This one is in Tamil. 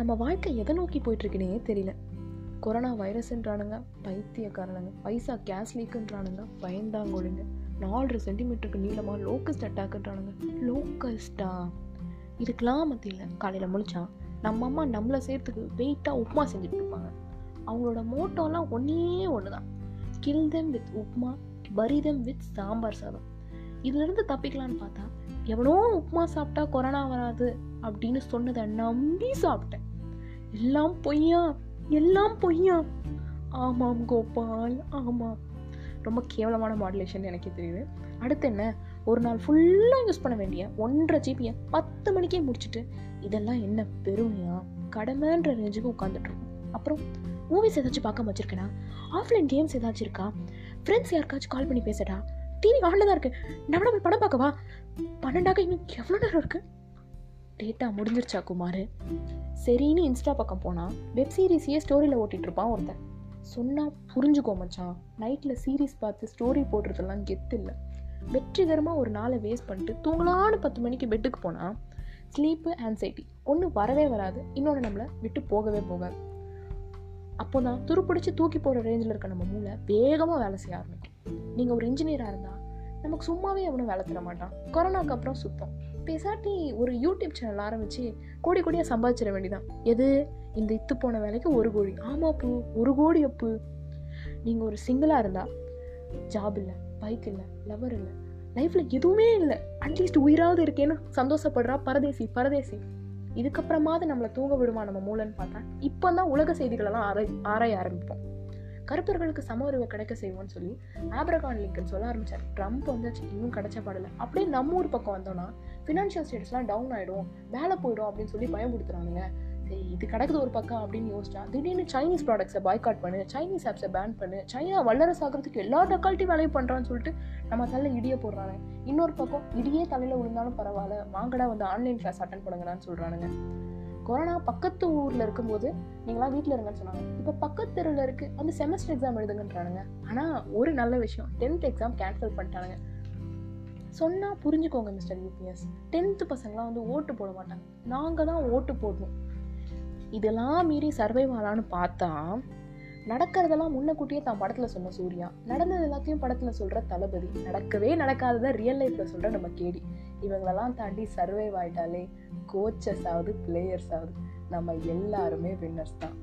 நம்ம வாழ்க்கை எதை நோக்கி போயிட்டுருக்குனே தெரியல. கொரோனா வைரஸ்ன்றானுங்க பைத்தியக்காரனுங்க. பைசா கேஸ் லீக்குன்றானுங்க பயந்தாங்கொழுங்க. நாலு சென்டிமீட்டருக்கு நீளமாக லோக்கஸ்ட் அட்டாக்குன்றானுங்க லோக்கஸ்டா இதுக்கெலாம் மத்தியில் காலையில் முழிச்சா நம்ம அம்மா நம்மளை சேர்த்துக்கு வெயிட்டாக உப்புமா செஞ்சுட்டு இருப்பாங்க. அவங்களோட மோட்டோலாம் ஒன்றே ஒன்று தான் கில் தெம் வித் உப்மா பரிதம் வித் சாம்பார் சாதம். இதுலேருந்து தப்பிக்கலான்னு பார்த்தா எவனோ உப்புமா சாப்பிட்டா கொரோனா வராது அப்படின்னு சொன்னதை நம்பி சாப்பிட்டேன். எல்லாம் பொய்யா? எல்லாம் பொய்யா? ஆமாம் கோபால் ஆமாம். ரொம்ப கேவலமான மாடுலேஷன் எனக்கே தெரியுது. அடுத்து என்ன? ஒரு நாள் ஃபுல்லாக யூஸ் பண்ண வேண்டிய ஒன்றரை ஜிபியை பத்து மணிக்கே முடிச்சுட்டு இதெல்லாம் என்ன பெருமையா? கடமைன்ற ரேஞ்சுக்கு உட்காந்துட்டு அப்புறம் மூவிஸ் ஏதாச்சும் பார்க்க வச்சிருக்கேனா? ஆஃப்லைன் கேம்ஸ் ஏதாச்சும் இருக்கா? ஃப்ரெண்ட்ஸ் யாருக்காச்சும் கால் பண்ணி பேசடா டிவி ஆன்ல தான் இருக்கு. நம்ம போய் படம் பார்க்கவா? பன்னெண்டாக இன்னும் எவ்வளோ நேரம் இருக்குது டேட்டா முடிஞ்சிருச்சா குமார்? சரின்னு இன்ஸ்டா பக்கம் போனால் வெப் சீரிஸையே ஸ்டோரியில் ஓட்டிகிட்டு இருப்பான் ஒருத்தன். சொன்னால் புரிஞ்சுக்கோ மச்சான். நைட்டில் சீரீஸ் பார்த்து ஸ்டோரி போடுறதெல்லாம் கெத்து இல்லை. வெற்றிகரமாக ஒரு நாளை வேஸ்ட் பண்ணிட்டு தூங்கலான்னு பத்து மணிக்கு பெட்டுக்கு போனால் ஸ்லீப்பு ஆன்சைட்டி ஒன்று வரவே வராது இன்னொன்று நம்மளை விட்டு போகவே போகாது. அப்போ தான் துருப்பிடிச்சு தூக்கி போகிற ரேஞ்சில் இருக்க நம்ம மூளை வேகமாக வேலை செய்ய ஆரம்பிக்கும். நீங்கள் ஒரு இன்ஜினியராக இருந்தால் நமக்கு சும்மாவே அவனும் வேலை தர மாட்டான். கொரோனாக்கு அப்புறம் சுத்தம். பேசாட்டி ஒரு யூடியூப் சேனல் ஆரம்பித்து கோடி கோடியாக சம்பாதிச்சிட வேண்டியதான் எது? இந்த இத்து போன வேலைக்கு ஒரு கோடி. ஆமாப்பு ஒரு கோடி அப்பு. நீங்கள் ஒரு சிங்கிளாக இருந்தால் ஜாப் இல்லை பைக் இல்லை லவர் இல்லை லைஃப்பில் எதுவுமே இல்லை. அட்லீஸ்ட் உயிராவது இருக்கேன்னு சந்தோஷப்படுறா பரதேசி பரதேசி. இதுக்கப்புறமாவது நம்மளை தூங்க விடுமா நம்ம மூலன்னு பார்த்தா இப்போ தான் உலக செய்திகளெல்லாம் ஆராய் ஆராய ஆரம்பிப்போம். கருப்பர்களுக்கு சம உரிமை கிடைக்க செய்வோம்னு சொல்லி ஆப்ரகான் லிங்கன் சொல்ல ஆரம்பித்தார் ட்ரம்ப் வந்து இன்னும் கிடைச்ச பாடல. அப்படியே நம்ம ஊர் பக்கம் வந்தோம்னா ஃபினான்ஷியல் ஸ்டேட்டஸ்லாம் டவுன் ஆகிடும் வேலை போயிடும் அப்படின்னு சொல்லி பயன்படுத்துறானுங்க சரி இது கிடக்குது ஒரு பக்கம் அப்படின்னு யோசிச்சா திடீர்னு சைனீஸ் ப்ராடக்ட்ஸை பாய்காட் பண்ணு சைனீஸ் ஆப்ஸை பேன் பண்ணு சைனா வல்லரசு ஆகிறதுக்கு எல்லா டக்கால்ட்டி வேலையும் பண்ணுறான்னு சொல்லிட்டு நம்ம தலை இடிய போடுறாங்க இன்னொரு பக்கம் இடியே தலையில் விழுந்தாலும் பரவாயில்ல வாங்கடா வந்து ஆன்லைன் கிளாஸ் அட்டன் பண்ணுங்கடான்னு சொல்கிறானுங்க கொரோனா பக்கத்து ஊரில் இருக்கும்போது நீங்களாம் வீட்டில் இருங்கன்னு சொன்னாங்க. இப்போ பக்கத்து தெருவில் இருக்குது அந்த செமஸ்டர் எக்ஸாம் எழுதுங்கன்றானுங்க. ஆனால் ஒரு நல்ல விஷயம் டென்த் எக்ஸாம் கேன்சல் பண்ணிட்டானுங்க. சொன்னால் புரிஞ்சுக்கோங்க மிஸ்டர் யூபிஎஸ் டென்த்து பசங்களாம் வந்து ஓட்டு போட மாட்டாங்க. நாங்கள் தான் ஓட்டு போடணும். இதெல்லாம் மீறி சர்வைவ் ஆகலான்னு பார்த்தா நடக்கிறதெல்லாம் முன்னக்கூட்டியே தான் படத்தில் சொன்ன சூர்யா. நடந்தது எல்லாத்தையும் படத்தில் சொல்கிற தளபதி. நடக்கவே நடக்காததை ரியல் லைஃப்பில் சொல்கிற நம்ம கேடி. இவங்களெல்லாம் தாண்டி சர்வைவ் ஆகிட்டாலே கோச்சஸ் ஆகுது பிளேயர்ஸ் ஆகுது நம்ம எல்லாருமே வின்னர்ஸ் தான்.